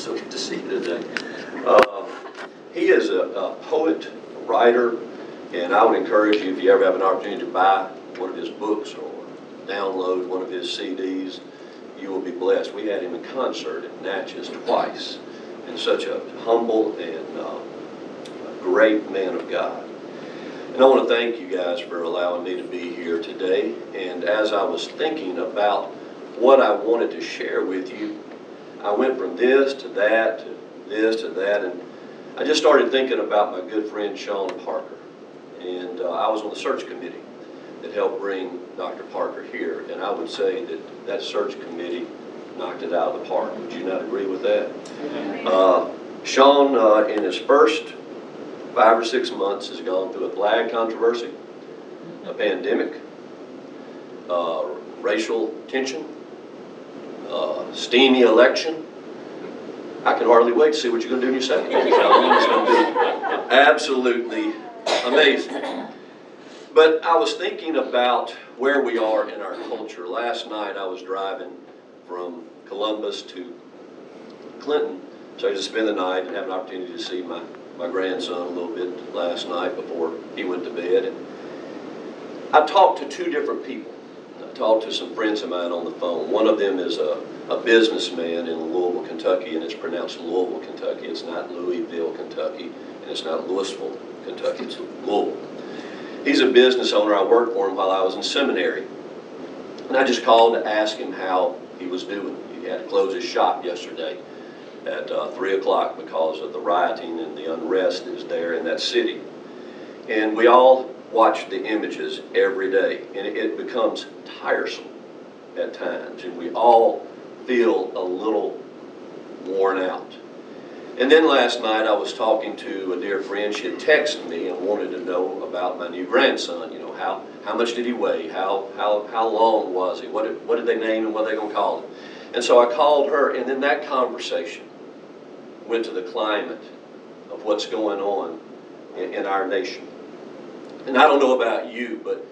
So good to see you today. Um, He is a a poet, a writer, and I would encourage you, if you ever have an opportunity to buy one of his books or download one of his CDs, you will be blessed. We had him in concert at Natchez twice, and such a humble and uh, great man of God. And I want to thank you guys for allowing me to be here today. And as I was thinking about what I wanted to share with you, I went from this to that to this to that, and I just started thinking about my good friend Sean Parker. And uh, I was on the search committee that helped bring Dr. Parker here, and I would say that that search committee knocked it out of the park. Would you not agree with that? Uh, Sean, uh, in his first five or six months, has gone through a flag controversy, a pandemic, uh, racial tension, uh, steamy election. I can hardly wait to see what you're going to do in your second. It's going to be absolutely amazing. But I was thinking about where we are in our culture. Last night I was driving from Columbus to Clinton, so I just spend the night and have an opportunity to see my, my grandson a little bit last night before he went to bed. And I talked to two different people. Talked to some friends of mine on the phone. One of them is a, a businessman in Louisville, Kentucky, and it's pronounced Louisville, Kentucky. It's not Louisville, Kentucky, and it's not Louisville, Kentucky. It's Louisville. He's a business owner. I worked for him while I was in seminary. And I just called to ask him how he was doing. He had to close his shop yesterday at uh, 3 o'clock because of the rioting and the unrest that is there in that city. And we all watch the images every day, and it, becomes tiresome at times, and we all feel a little worn out. And then last night I was talking to a dear friend. She had texted me and wanted to know about my new grandson. You know, how, how much did he weigh? How, how, how long was he? What did, what did they name him? What are they going to call him? And so I called her, and then that conversation went to the climate of what's going on in, in our nation. And I don't know about you, but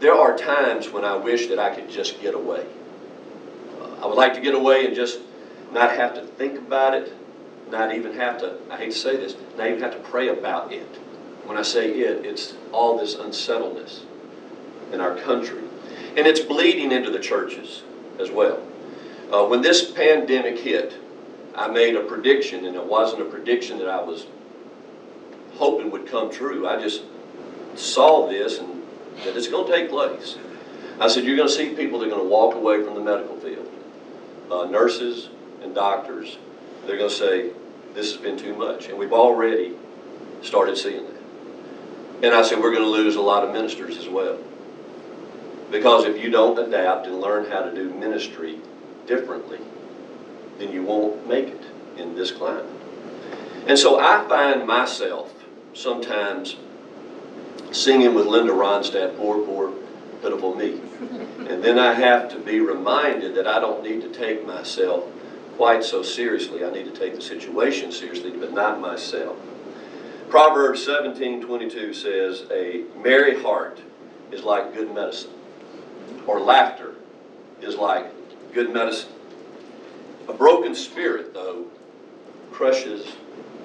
there are times when I wish that I could just get away. Uh, I would like to get away and just not have to think about it, not even have to, I hate to say this, not even have to pray about it. When I say it, it's all this unsettledness in our country. And it's bleeding into the churches as well. Uh, when this pandemic hit, I made a prediction, and it wasn't a prediction that I was hoping would come true. I just saw this and that it's going to take place. I said, You're going to see people that are going to walk away from the medical field. Uh, nurses and doctors, they're going to say, This has been too much. And we've already started seeing that. And I said, We're going to lose a lot of ministers as well. Because if you don't adapt and learn how to do ministry differently, then you won't make it in this climate. And so I find myself sometimes singing with Linda Ronstadt, Poor, Poor, Pitiful Me. And then I have to be reminded that I don't need to take myself quite so seriously. I need to take the situation seriously, but not myself. Proverbs 17:22 says, "A merry heart is like good medicine, or laughter is like good medicine. A broken spirit, though, crushes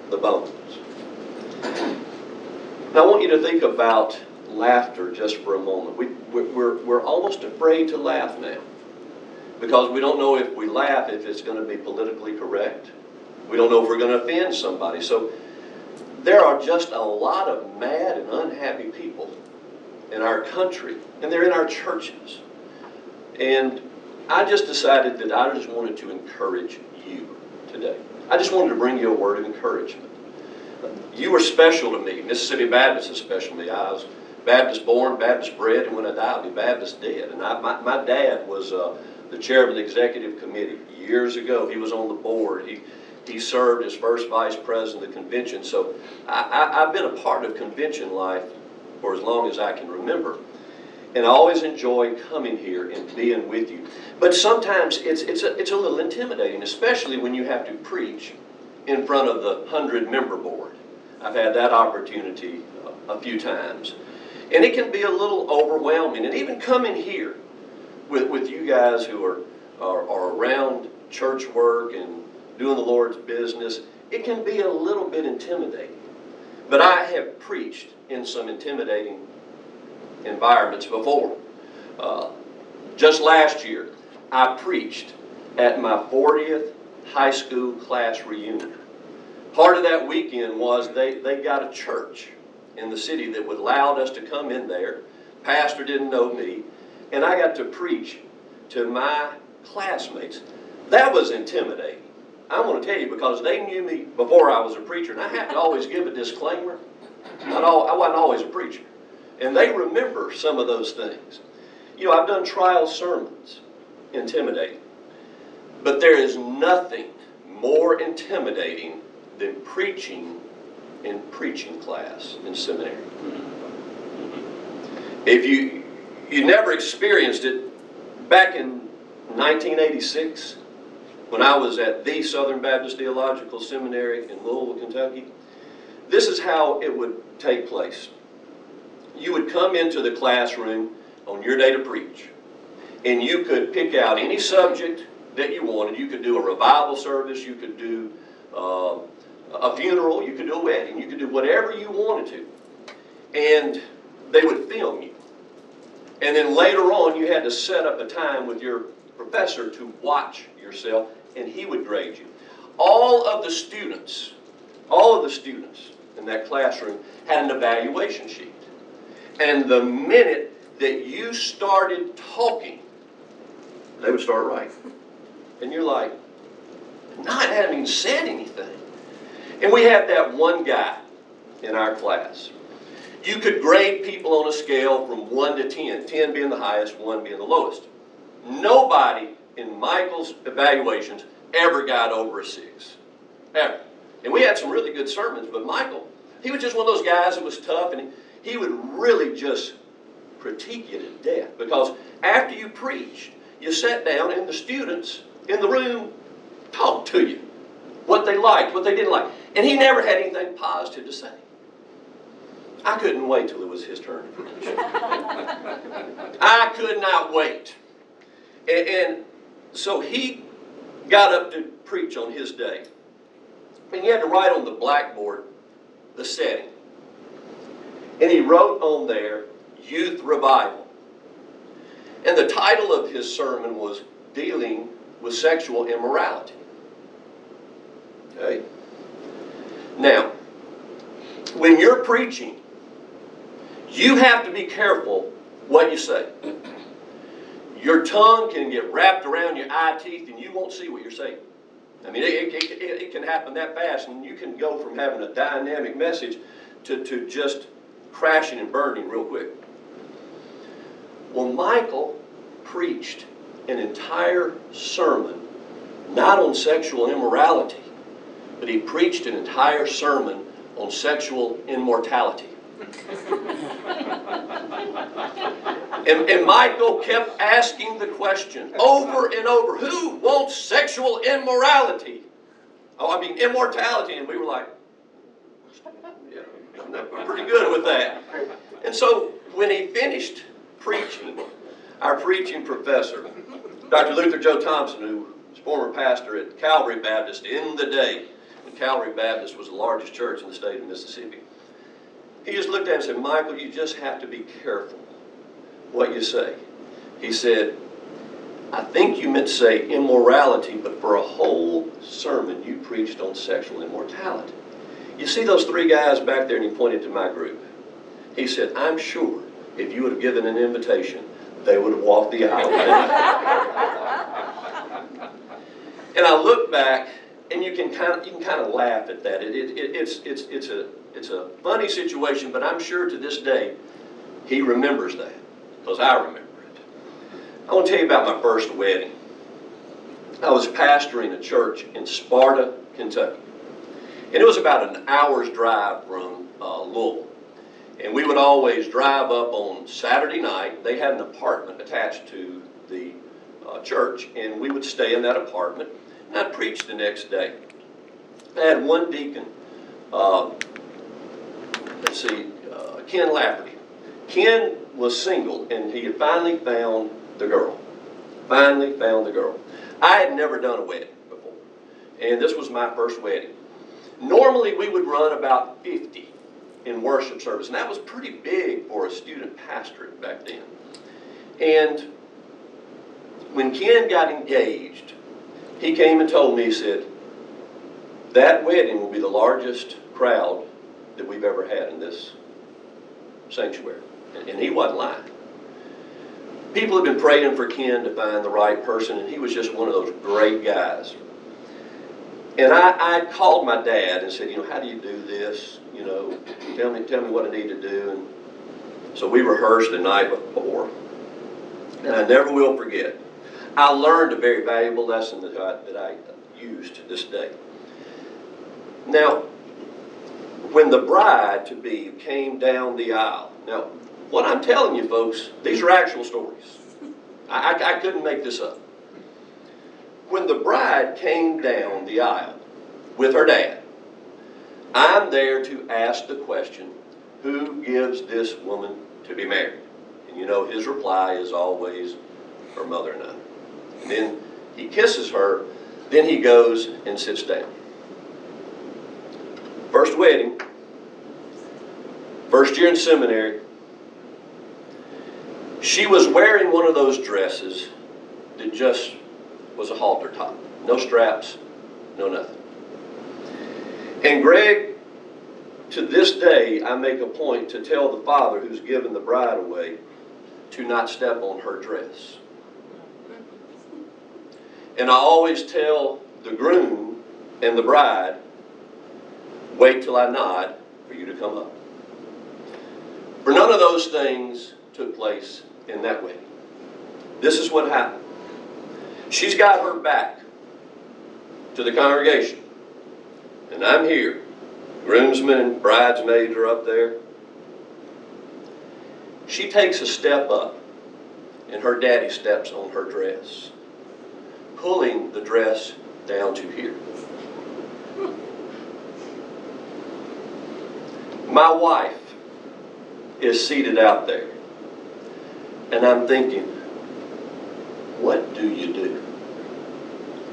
the bones." I want you to think about laughter just for a moment. We, we're, we're almost afraid to laugh now because we don't know if we laugh if it's going to be politically correct. We don't know if we're going to offend somebody. So there are just a lot of mad and unhappy people in our country, and they're in our churches. And I just decided that I just wanted to encourage you today. I just wanted to bring you a word of encouragement. You are special to me. Mississippi Baptist is special to me. I was Baptist born, Baptist bred, and when I die, I'll be Baptist dead. And I, my, my dad was uh, the chair of the executive committee years ago. He was on the board. He, he served as first vice president of the convention. So I, I've been a part of convention life for as long as I can remember. And I always enjoy coming here and being with you. But sometimes it's, it's, a, it's a little intimidating, especially when you have to preach in front of the 100 member board. I've had that opportunity a, a few times. And it can be a little overwhelming. And even coming here with, with you guys who are, are, are around church work and doing the Lord's business, it can be a little bit intimidating. But I have preached in some intimidating environments before. Uh, just last year, I preached at my 40th high school class reunion. Part of that weekend was they, they got a church in the city that would allowed us to come in there. Pastor didn't know me, and I got to preach to my classmates. That was intimidating. I want to tell you because they knew me before I was a preacher, and I have to always give a disclaimer. Not all, I wasn't always a preacher. And they remember some of those things. You know, I've done trial sermons, intimidating. But there is nothing more intimidating than preaching in preaching class in seminary. If you you never experienced it, back in 1986, when I was at the Southern Baptist Theological Seminary in Louisville, Kentucky, this is how it would take place. You would come into the classroom on your day to preach, and you could pick out any subject that you wanted. You could do a revival service, you could do uh, a funeral, you could do a wedding, you could do whatever you wanted to. And they would film you. And then later on, you had to set up a time with your professor to watch yourself, and he would grade you. All of the students, all of the students in that classroom had an evaluation sheet. And the minute that you started talking, they would start writing. And you're like, not having said anything. And we had that one guy in our class. You could grade people on a scale from 1 to 10, 10 being the highest, 1 being the lowest. Nobody in Michael's evaluations ever got over a 6. Ever. And we had some really good sermons, but Michael, he was just one of those guys that was tough, and he would really just critique you to death. Because after you preached, you sat down and the students in the room talked to you. What they liked, what they didn't like. And he never had anything positive to say. I couldn't wait till it was his turn to preach. I could not wait. And, and, so he got up to preach on his day. And he had to write on the blackboard the setting. And he wrote on there, Youth Revival. And the title of his sermon was Dealing with Sexual Immorality. Okay? Now, when you're preaching, you have to be careful what you say. Your tongue can get wrapped around your eye teeth and you won't see what you're saying. I mean, it, it, it, it can happen that fast, and you can go from having a dynamic message to, to just crashing and burning real quick. Well, Michael preached an entire sermon, not on sexual immorality, but he preached an entire sermon on sexual immortality. and, and Michael kept asking the question over and over who wants sexual immorality? Oh, I mean, immortality. And we were like, yeah, I'm pretty good with that. And so when he finished preaching, our preaching professor, Dr. Luther Joe Thompson, who was former pastor at Calvary Baptist in the day, when Calvary Baptist was the largest church in the state of Mississippi, he just looked at him and said, Michael, you just have to be careful what you say. He said, I think you meant to say immorality, but for a whole sermon you preached on sexual immortality. You see those three guys back there, and he pointed to my group. He said, I'm sure if you would have given an invitation, they would have walked the aisle. and I look back, and you can kind of you can kind of laugh at that. It, it, it, it's it's it's a it's a funny situation, but I'm sure to this day he remembers that because I remember it. I want to tell you about my first wedding. I was pastoring a church in Sparta, Kentucky, and it was about an hour's drive from uh, Louisville. And we would always drive up on Saturday night. They had an apartment attached to the uh, church, and we would stay in that apartment. And I'd the next day. I had one deacon, uh, let's see, uh, Ken Lafferty. Ken was single, and he had finally found the girl. Finally found the girl. I had never done a wedding before. and this was my first wedding. Normally, we would run about 50 in worship service, and that was pretty big for a student pastorate back then. And when Ken got engaged, he came and told me, he said, that wedding will be the largest crowd that we've ever had in this sanctuary. And, he wasn't lying. People have been praying for Ken to find the right person, and he was just one of those great guys. And I, I called my dad and said, you know, how do you do this? You know, tell me, tell me what I need to do. And so we rehearsed the night before. And I never will forget. I learned a very valuable lesson that I, that I use to this day. Now, when the bride to be came down the aisle, now, what I'm telling you, folks, these are actual stories. I, I, I couldn't make this up. When the bride came down the aisle with her dad, I'm there to ask the question who gives this woman to be married? And you know, his reply is always her mother and I. And then he kisses her, then he goes and sits down. First wedding, first year in seminary. She was wearing one of those dresses that just was a halter top. No straps, no nothing. And Greg, to this day, I make a point to tell the father who's given the bride away to not step on her dress. And I always tell the groom and the bride, wait till I nod for you to come up. For none of those things took place in that way. This is what happened. She's got her back to the congregation. And I'm here. Groomsmen and bridesmaids are up there. She takes a step up, and her daddy steps on her dress, pulling the dress down to here. My wife is seated out there, and I'm thinking, what do you do?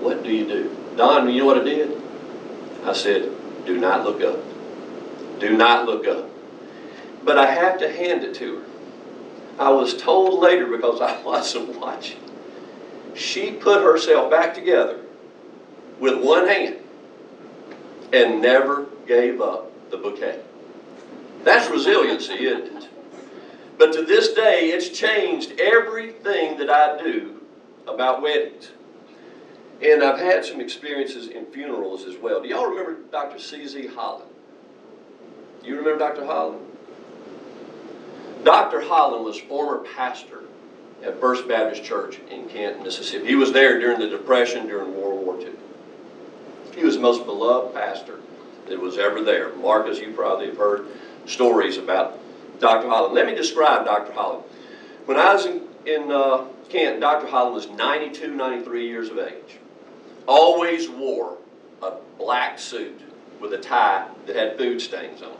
What do you do? Don, you know what I did? I said, do not look up. Do not look up. But I have to hand it to her. I was told later because I wasn't watching. She put herself back together with one hand and never gave up the bouquet. That's resiliency, isn't it? But to this day, it's changed everything that I do about weddings. And I've had some experiences in funerals as well. Do y'all remember Dr. C.Z. Holland? Do you remember Dr. Holland? Dr. Holland was former pastor at First Baptist Church in Canton, Mississippi. He was there during the Depression, during World War II. He was the most beloved pastor that was ever there. Marcus, you probably have heard stories about Dr. Holland. Let me describe Dr. Holland. When I was in, in uh, Canton, Dr. Holland was 92, 93 years of age. Always wore a black suit with a tie that had food stains on it.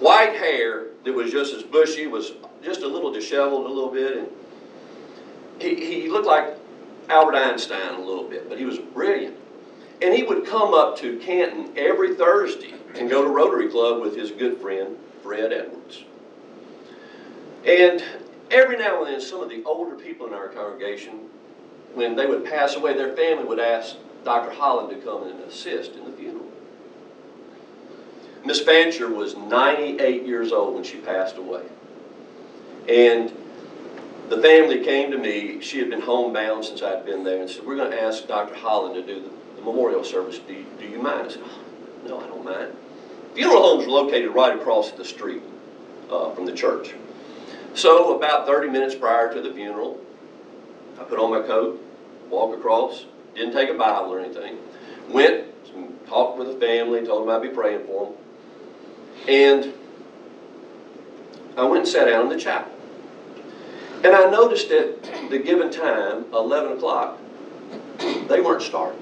White hair that was just as bushy, was just a little disheveled a little bit, and he, he looked like Albert Einstein a little bit, but he was brilliant. And he would come up to Canton every Thursday and go to Rotary Club with his good friend, Fred Edwards. And every now and then, some of the older people in our congregation, when they would pass away, their family would ask Dr. Holland to come and assist in the funeral. Miss Fancher was 98 years old when she passed away. And the family came to me. She had been homebound since I'd been there and said, We're going to ask Dr. Holland to do the, the memorial service. Do you, do you mind? I said, oh, No, I don't mind. Funeral homes were located right across the street uh, from the church. So, about 30 minutes prior to the funeral, I put on my coat, walked across, didn't take a Bible or anything, went, talked with the family, told them I'd be praying for them. And I went and sat down in the chapel. And I noticed at the given time, 11 o'clock, they weren't starting.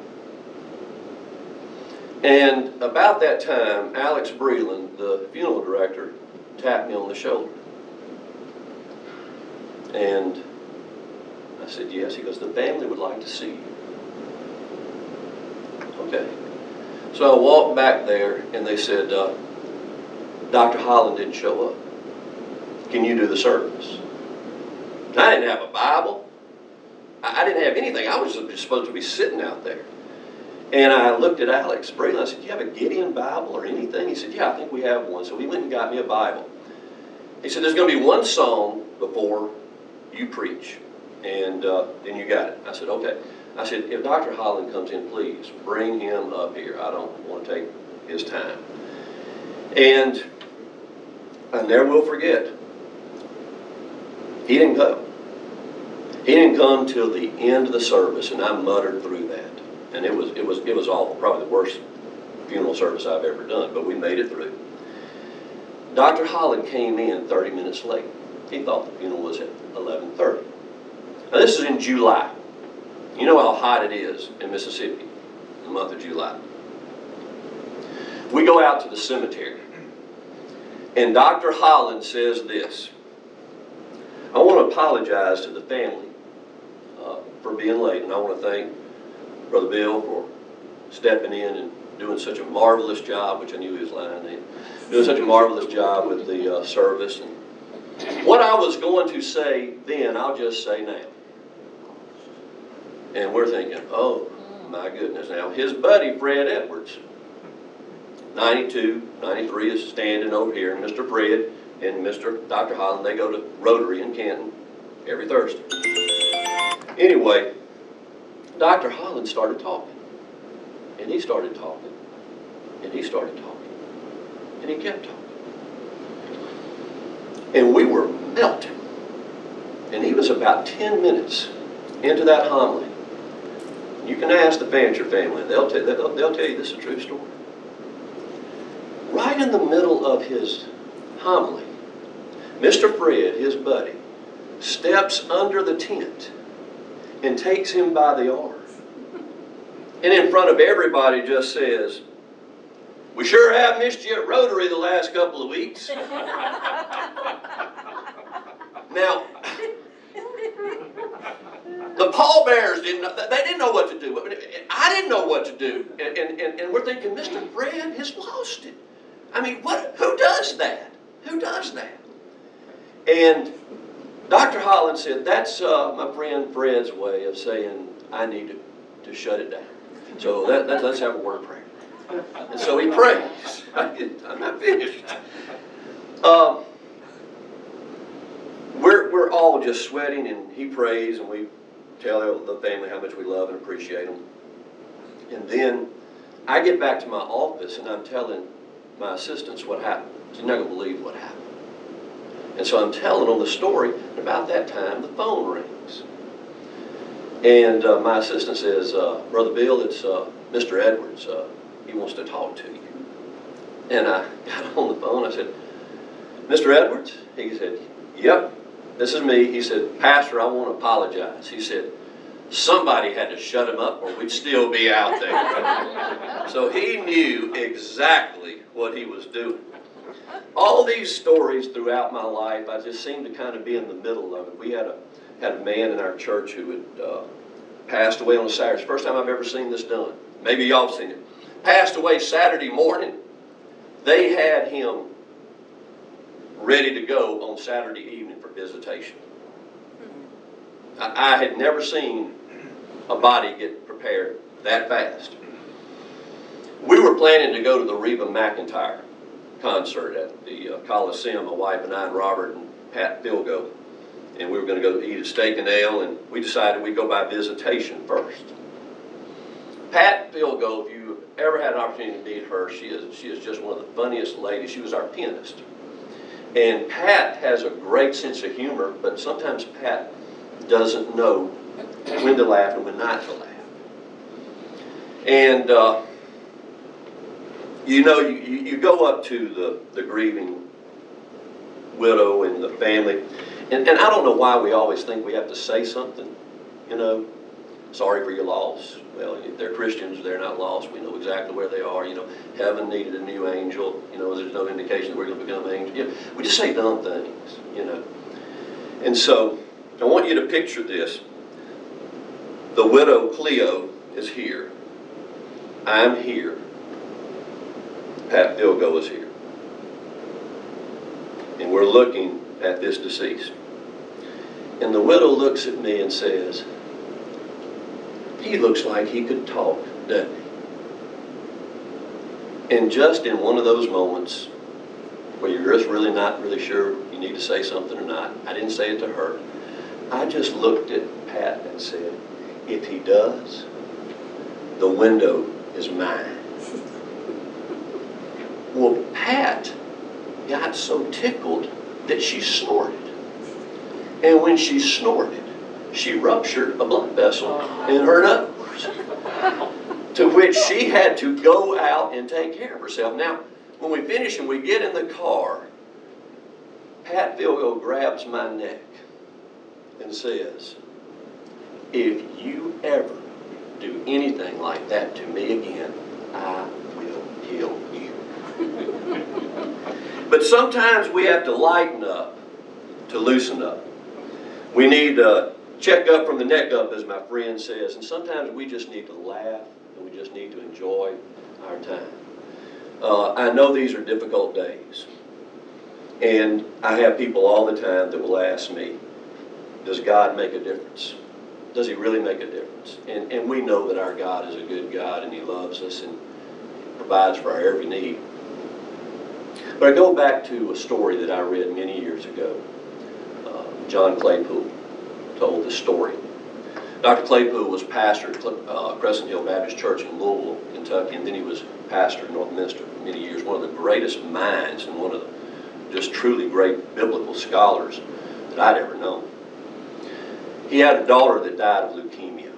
And about that time, Alex Breland, the funeral director, tapped me on the shoulder. And I said, yes. He goes, the family would like to see you. Okay. So I walked back there and they said, uh, Dr. Holland didn't show up. Can you do the service? I didn't have a Bible. I, I didn't have anything. I was just supposed to be sitting out there. And I looked at Alex Breland. I said, Do you have a Gideon Bible or anything? He said, Yeah, I think we have one. So he went and got me a Bible. He said, There's going to be one song before you preach. And uh, then you got it. I said, Okay. I said, If Dr. Holland comes in, please bring him up here. I don't want to take his time. And I never will forget, he didn't come. He didn't come till the end of the service, and I muttered through that. And it was, it was, it was awful, probably the worst funeral service I've ever done, but we made it through. Dr. Holland came in 30 minutes late. He thought the funeral was at 11:30. Now this is in July. You know how hot it is in Mississippi in the month of July. We go out to the cemetery, and Dr. Holland says this. I want to apologize to the family uh, for being late, and I want to thank Brother Bill for stepping in and doing such a marvelous job, which I knew he was lying in, doing such a marvelous job with the uh, service. And what I was going to say then, I'll just say now. And we're thinking, oh, my goodness. Now, his buddy, Fred Edwards, 92, 93, is standing over here. Mr. Fred and Mr. Dr. Holland, they go to Rotary in Canton every Thursday. Anyway, Dr. Holland started talking. And he started talking. And he started talking. And he kept talking. And we were melting. And he was about 10 minutes into that homily. You can ask the Fancher family. They'll, they'll, they'll tell you this is a true story. Right in the middle of his homily, Mr. Fred, his buddy, steps under the tent and takes him by the arm. And in front of everybody just says, We sure have missed you at Rotary the last couple of weeks. now, the pallbearers didn't know, they didn't know what to do. I didn't know what to do. And, and, and we're thinking, Mr. Fred has lost it. I mean, what, who does that? Who does that? And Dr. Holland said, that's uh, my friend Fred's way of saying, I need to, to shut it down. So that, that, let's have a word prayer. And so he prays. I'm not finished. Um, we're, we're all just sweating, and he prays, and we tell the family how much we love and appreciate them. And then I get back to my office, and I'm telling my assistants what happened. You're not going to believe what happened. And so I'm telling them the story, and about that time, the phone rings. And uh, my assistant says, uh, Brother Bill, it's uh, Mr. Edwards. Uh, he wants to talk to you. And I got on the phone. I said, Mr. Edwards? He said, Yep, this is me. He said, Pastor, I want to apologize. He said, Somebody had to shut him up or we'd still be out there. so he knew exactly what he was doing. All these stories throughout my life, I just seemed to kind of be in the middle of it. We had a had a man in our church who had uh, passed away on a Saturday. First time I've ever seen this done. Maybe y'all have seen it. Passed away Saturday morning. They had him ready to go on Saturday evening for visitation. I, I had never seen a body get prepared that fast. We were planning to go to the Reba McEntire concert at the uh, Coliseum, my wife and I and Robert and Pat Philgo and we were going to go eat a steak and ale, and we decided we'd go by visitation first. Pat Philgo, if you ever had an opportunity to meet her, she is, she is just one of the funniest ladies. She was our pianist. And Pat has a great sense of humor, but sometimes Pat doesn't know when to laugh and when not to laugh. And uh, you know, you, you go up to the, the grieving widow and the family, and, and I don't know why we always think we have to say something, you know, sorry for your loss. Well, if they're Christians, they're not lost. We know exactly where they are. You know, heaven needed a new angel. You know, there's no indication that we're going to become angels. You know, we just say dumb things, you know. And so I want you to picture this. The widow Cleo is here. I'm here. Pat Vilgo is here. And we're looking at this deceased. And the widow looks at me and says, he looks like he could talk, doesn't he? And just in one of those moments where you're just really not really sure you need to say something or not, I didn't say it to her. I just looked at Pat and said, if he does, the window is mine. Well, Pat got so tickled that she snorted. And when she snorted, she ruptured a blood vessel in her nose. To which she had to go out and take care of herself. Now, when we finish and we get in the car, Pat Vilgo grabs my neck and says, If you ever do anything like that to me again, I will kill you. But sometimes we have to lighten up to loosen up. We need to check up from the neck up, as my friend says, and sometimes we just need to laugh and we just need to enjoy our time. Uh, I know these are difficult days, and I have people all the time that will ask me, Does God make a difference? Does He really make a difference? And, and we know that our God is a good God and He loves us and provides for our every need. But I go back to a story that I read many years ago. John Claypool told the story. Dr. Claypool was pastor at uh, Crescent Hill Baptist Church in Louisville, Kentucky, and then he was pastor in Northminster for many years, one of the greatest minds and one of the just truly great biblical scholars that I'd ever known. He had a daughter that died of leukemia,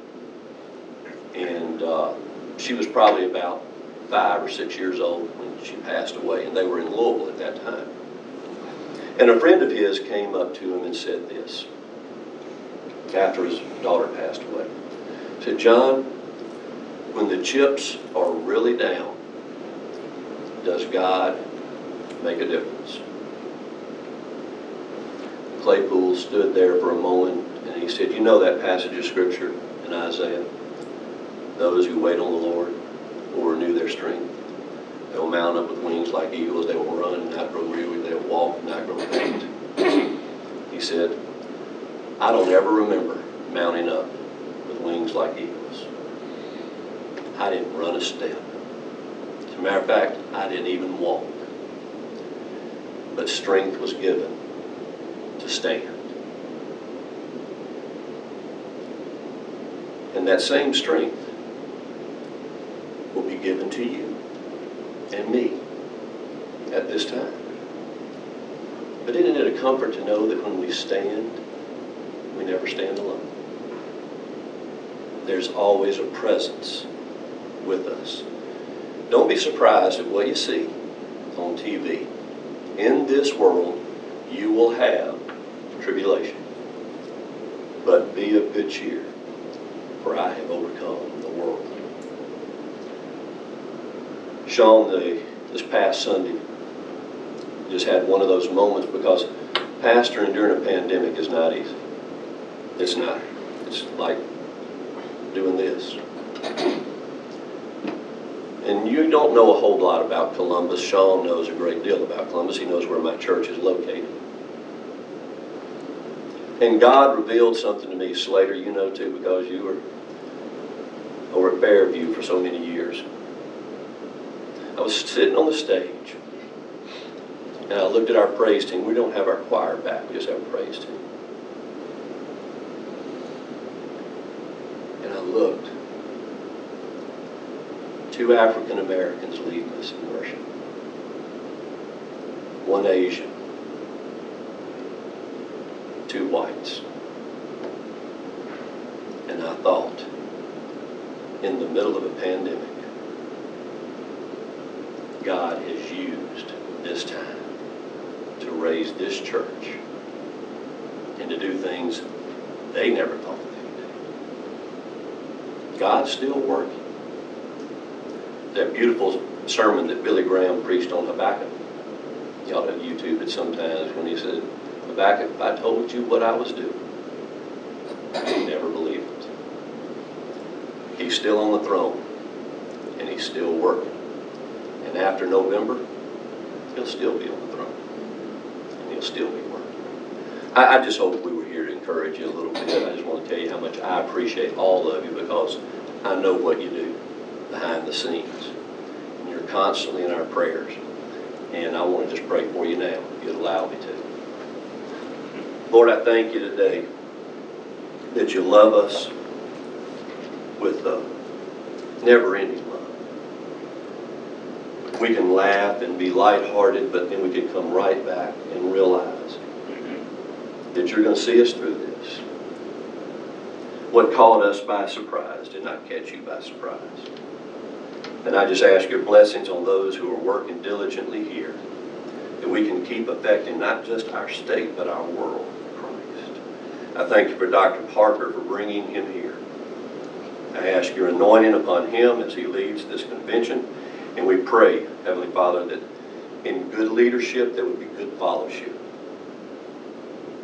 and uh, she was probably about five or six years old when she passed away, and they were in Louisville at that time. And a friend of his came up to him and said this after his daughter passed away. He said, John, when the chips are really down, does God make a difference? Claypool stood there for a moment and he said, You know that passage of Scripture in Isaiah? Those who wait on the Lord will renew their strength. They will mount up with wings like eagles. They will run and not grow weary. They will walk and not grow faint. He said, I don't ever remember mounting up with wings like eagles. I didn't run a step. As a matter of fact, I didn't even walk. But strength was given to stand. And that same strength will be given to you and me at this time. But isn't it a comfort to know that when we stand, we never stand alone? There's always a presence with us. Don't be surprised at what you see on TV. In this world, you will have tribulation. But be of good cheer, for I have overcome the world. Sean, the, uh, this past Sunday, just had one of those moments because pastoring during a pandemic is not easy. It's not. It's like doing this. And you don't know a whole lot about Columbus. Sean knows a great deal about Columbus. He knows where my church is located. And God revealed something to me, Slater, you know too, because you were over at Fairview for so many years. I was sitting on the stage, and I looked at our praise team. We don't have our choir back, we just have a praise team. And I looked. Two African Americans leading us in worship. One Asian. Two whites. And I thought, in the middle of a pandemic, God has used this time to raise this church and to do things they never thought they could do. God's still working. That beautiful sermon that Billy Graham preached on Habakkuk, y'all have YouTube it sometimes when he said, Habakkuk, if I told you what I was doing, you'd never believe it. He's still on the throne, and he's still working. And after November, he'll still be on the throne. And he'll still be working. I, I just hope we were here to encourage you a little bit. I just want to tell you how much I appreciate all of you because I know what you do behind the scenes. And you're constantly in our prayers. And I want to just pray for you now, if you'd allow me to. Lord, I thank you today that you love us with a never-ending love. We can laugh and be lighthearted, but then we can come right back and realize that you're going to see us through this. What caught us by surprise did not catch you by surprise. And I just ask your blessings on those who are working diligently here, that we can keep affecting not just our state, but our world Christ. I thank you for Dr. Parker for bringing him here. I ask your anointing upon him as he leads this convention, and we pray, Heavenly Father, that in good leadership, there would be good fellowship.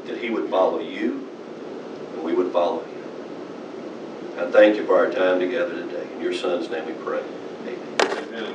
That he would follow you, and we would follow him. I thank you for our time together today. In your son's name we pray. Amen. Amen.